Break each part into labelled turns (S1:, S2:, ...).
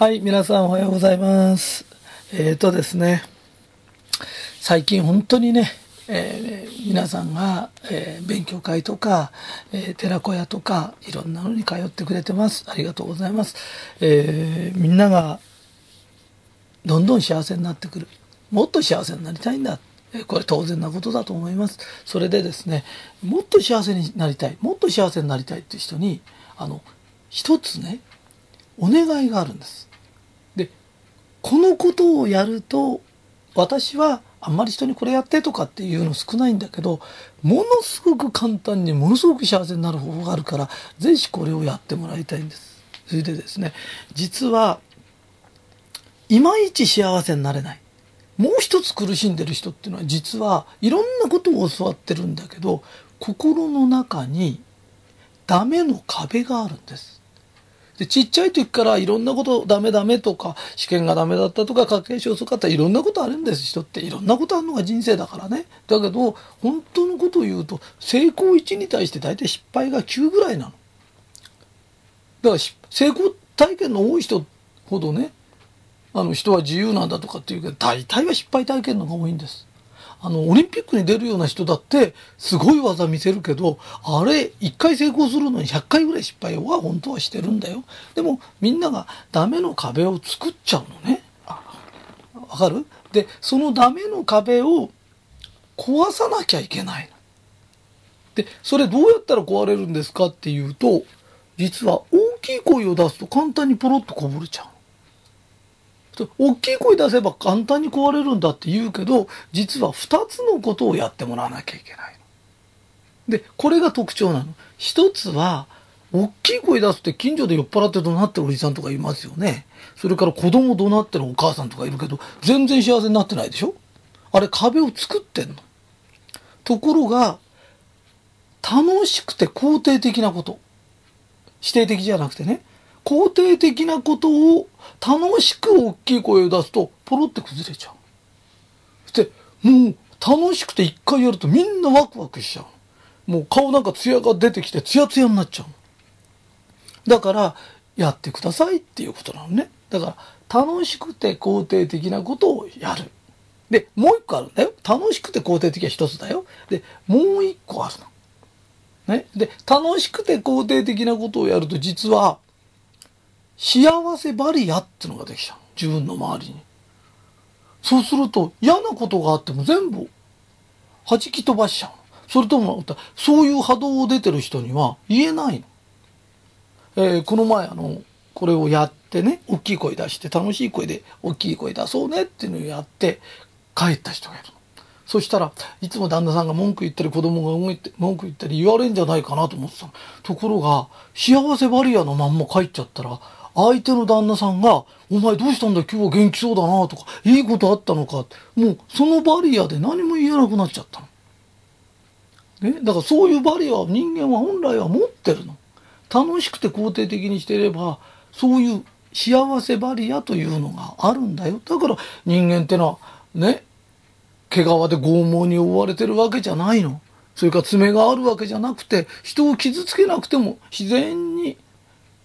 S1: はい、皆さんおはようございます。えっ、とですね、最近本当にね、えー皆さんが、えー勉強会とか、えー寺子屋とか、いろんなのに通ってくれてます。ありがとうございます。えーみんながどんどん幸せになってくる。もっと幸せになりたいんだ。えこれ当然なことだと思います。それでですね、もっと幸せになりたい、もっと幸せになりたいっていう人に、あの、一つね、お願いがあるんです。このことをやると、私はあんまり人にこれやってとかっていうの少ないんだけど、ものすごく簡単にものすごく幸せになる方法があるから、ぜひこれをやってもらいたいんです。それでですね、実は、いまいち幸せになれない。もう一つ苦しんでる人っていうのは実はいろんなことを教わってるんだけど、心の中にダメの壁があるんです。で、ちっちゃい時からいろんなことダメダメとか、試験がダメだったとか、家計症遅かったいろんなことあるんです。人っていろんなことあるのが人生だからね。だけど、本当のことを言うと、成功1に対して大体失敗が9ぐらいなの。だから成功体験の多い人ほどね、あの人は自由なんだとかっていうけど、大体は失敗体験のが多いんです。あの、オリンピックに出るような人だって、すごい技見せるけど、あれ、一回成功するのに100回ぐらい失敗は本当はしてるんだよ。でも、みんながダメの壁を作っちゃうのね。あわかる？で、そのダメの壁を壊さなきゃいけない。で、それどうやったら壊れるんですかっていうと、実は大きい声を出すと簡単にポロッとこぼれちゃう。大きい声出せば簡単に壊れるんだって言うけど、実は二つのことをやってもらわなきゃいけないの。で、これが特徴なの。一つは、大きい声出すって近所で酔っ払って怒鳴ってるおじさんとかいますよね。それから子供怒鳴ってるお母さんとかいるけど、全然幸せになってないでしょ？あれ壁を作ってんの。ところが、楽しくて肯定的なこと。否定的じゃなくてね。肯定的なことを楽しく大きい声を出すとポロって崩れちゃう。そしてもう楽しくて一回やるとみんなワクワクしちゃう。もう顔なんかツヤが出てきてツヤツヤになっちゃう。だからやってくださいっていうことなのね。だから楽しくて肯定的なことをやる。で、もう一個あるんだよ。楽しくて肯定的は一つだよ。で、もう一個あるの。ね。で、楽しくて肯定的なことをやると実は幸せバリアってのができちゃう。自分の周りに。そうすると嫌なことがあっても全部弾き飛ばしちゃう。それとも、そういう波動を出てる人には言えないの。えーこの前あの、これをやってね、大きい声出して楽しい声で大きい声出そうねっていうのをやって帰った人がいるの。そしたらいつも旦那さんが文句言ったり子供が動いて文句言ったり言われんじゃないかなと思ってた。ところが幸せバリアのまんま帰っちゃったら相手の旦那さんが「お前どうしたんだ今日は元気そうだな」とか「いいことあったのか」もうそのバリアで何も言えなくなっちゃったの。ね、だからそういうバリアを人間は本来は持ってるの。楽しくて肯定的にしていればそういう幸せバリアというのがあるんだよ。だから人間ってのはね毛皮で拷問に覆われてるわけじゃないの。それから爪があるわけじゃなくて、人を傷つけなくても自然に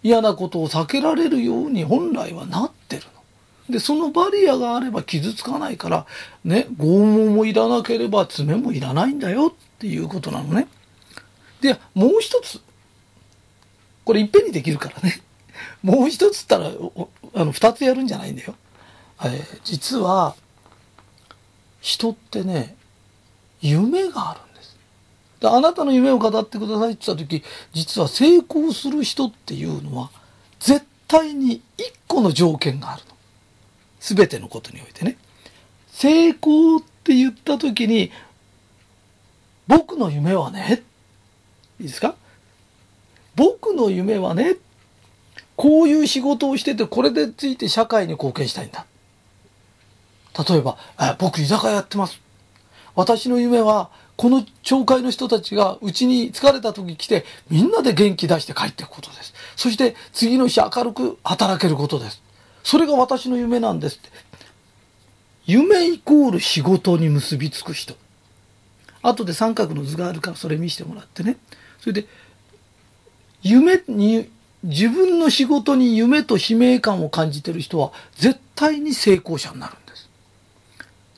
S1: 嫌なことを避けられるように本来はなってるの。で、そのバリアがあれば傷つかないから、ね、拷問もいらなければ爪もいらないんだよっていうことなのね。で、もう一つ。これいっぺんにできるからね。もう一つったら、あの、二つやるんじゃないんだよ。えー実は、人ってね、夢があるんで。あなたの夢を語ってくださいって言った時、実は成功する人っていうのは、絶対に一個の条件があるの。すべてのことにおいてね。成功って言った時に、僕の夢はね、いいですか？僕の夢はね、こういう仕事をしてて、これでついて社会に貢献したいんだ。例えば、あ僕居酒屋やってます。私の夢は、この町会の人たちがうちに疲れた時来て、みんなで元気出して帰っていくことです。そして次の日明るく働けることです。それが私の夢なんですって。夢イコール仕事に結びつく人。後で三角の図があるからそれ見せてもらってね。それで、夢に自分の仕事に夢と使命感を感じてる人は絶対に成功者になるんです。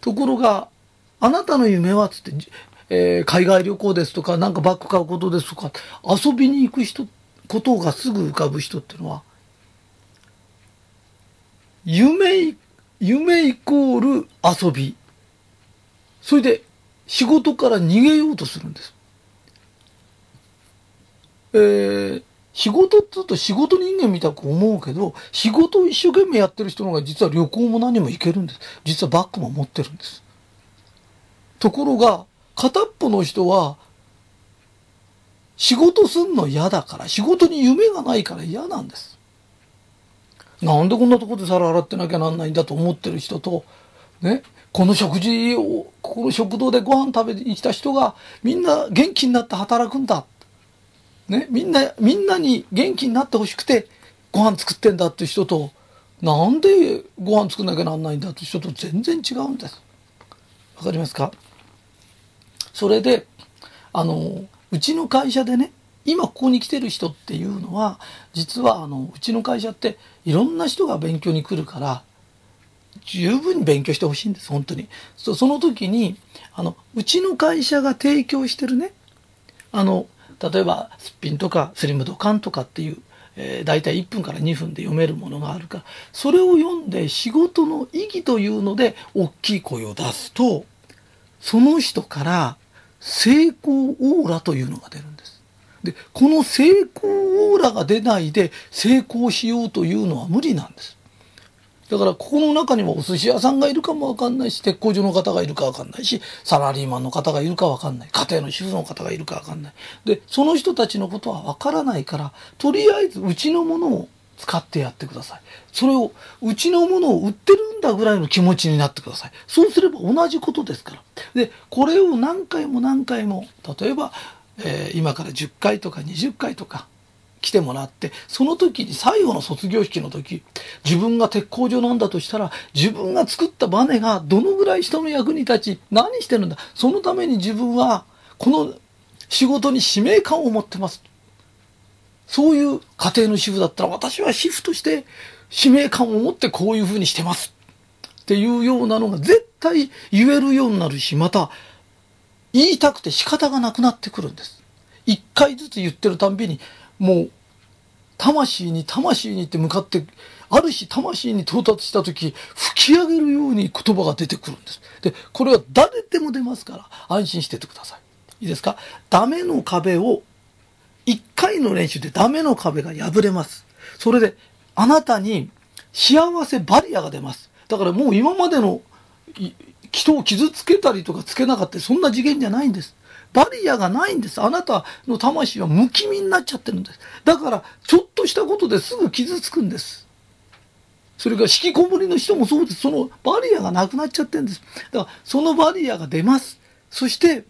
S1: ところが、あなたの夢はつって、えー、海外旅行ですとか、なんかバッグ買うことですとか、遊びに行く人、ことがすぐ浮かぶ人っていうのは、夢、夢イコール遊び。それで仕事から逃げようとするんです。えー、仕事って言うと仕事人間みたく思うけど、仕事を一生懸命やってる人の方が実は旅行も何も行けるんです。実はバッグも持ってるんです。ところが、片っぽの人は、仕事すんの嫌だから、仕事に夢がないから嫌なんです。なんでこんなとこで皿洗ってなきゃなんないんだと思ってる人と、ね、この食事を、ここの食堂でご飯食べに来た人が、みんな元気になって働くんだ。ね、みんな、みんなに元気になってほしくて、ご飯作ってんだって人と、なんでご飯作んなきゃなんないんだって人と全然違うんです。わかりますか？それで、あの、うちの会社でね、今ここに来てる人っていうのは、実はあの、うちの会社っていろんな人が勉強に来るから、十分に勉強してほしいんです、本当に。その時に、あの、うちの会社が提供してるね、あの、例えば、すっぴんとかスリムドカンとかっていう、えー、大体1分から2分で読めるものがあるから、それを読んで仕事の意義というので、大きい声を出すと、その人から成功オーラというのが出るんです。で、この成功オーラが出ないで成功しようというのは無理なんです。だからここの中にもお寿司屋さんがいるかもわかんないし、鉄工所の方がいるかわかんないし、サラリーマンの方がいるかわかんない。家庭の主婦の方がいるかわかんない。で、その人たちのことはわからないから、とりあえずうちのものを使ってやってください。それを、うちのものを売ってるんだぐらいの気持ちになってください。そうすれば同じことですから。で、これを何回も何回も、例えば、えー、今から10回とか20回とか、来てもらって、その時に最後の卒業式の時、自分が鉄工所なんだとしたら、自分が作ったバネがどのぐらい人の役に立ち、何してるんだ。そのために自分は、この仕事に使命感を持ってます。そういう家庭の主婦だったら、私は主婦として使命感を持ってこういうふうにしてます。っていうようなのが絶対言えるようになるし、また言いたくて仕方がなくなってくるんです。一回ずつ言ってるたんびに、もう、魂に魂にって向かって、ある日魂に到達した時、吹き上げるように言葉が出てくるんです。で、これは誰でも出ますから、安心しててください。いいですか？ダメの壁を、一回の練習でダメの壁が破れます。それで、あなたに幸せバリアが出ます。だからもう今までの人を傷つけたりとかつけなかったそんな次元じゃないんです。バリアがないんです。あなたの魂は無気味になっちゃってるんです。だから、ちょっとしたことですぐ傷つくんです。それから引きこもりの人もそうです。そのバリアがなくなっちゃってるんです。だから、そのバリアが出ます。そして、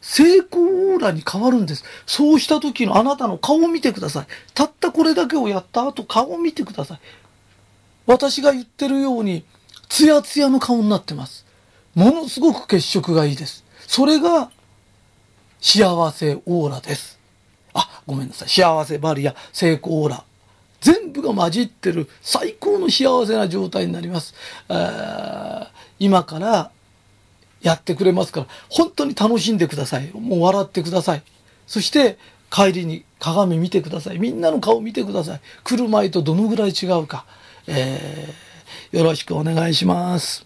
S1: 成功オーラに変わるんです。そうした時のあなたの顔を見てください。たったこれだけをやった後、顔を見てください。私が言ってるように、ツヤツヤの顔になってます。ものすごく血色がいいです。それが幸せオーラです。あ、ごめんなさい。幸せバリア、成功オーラ。全部が混じってる最高の幸せな状態になります。今からやってくれますから、本当に楽しんでください。もう笑ってください。そして帰りに鏡見てください。みんなの顔見てください。来る前とどのぐらい違うか。えー、よろしくお願いします。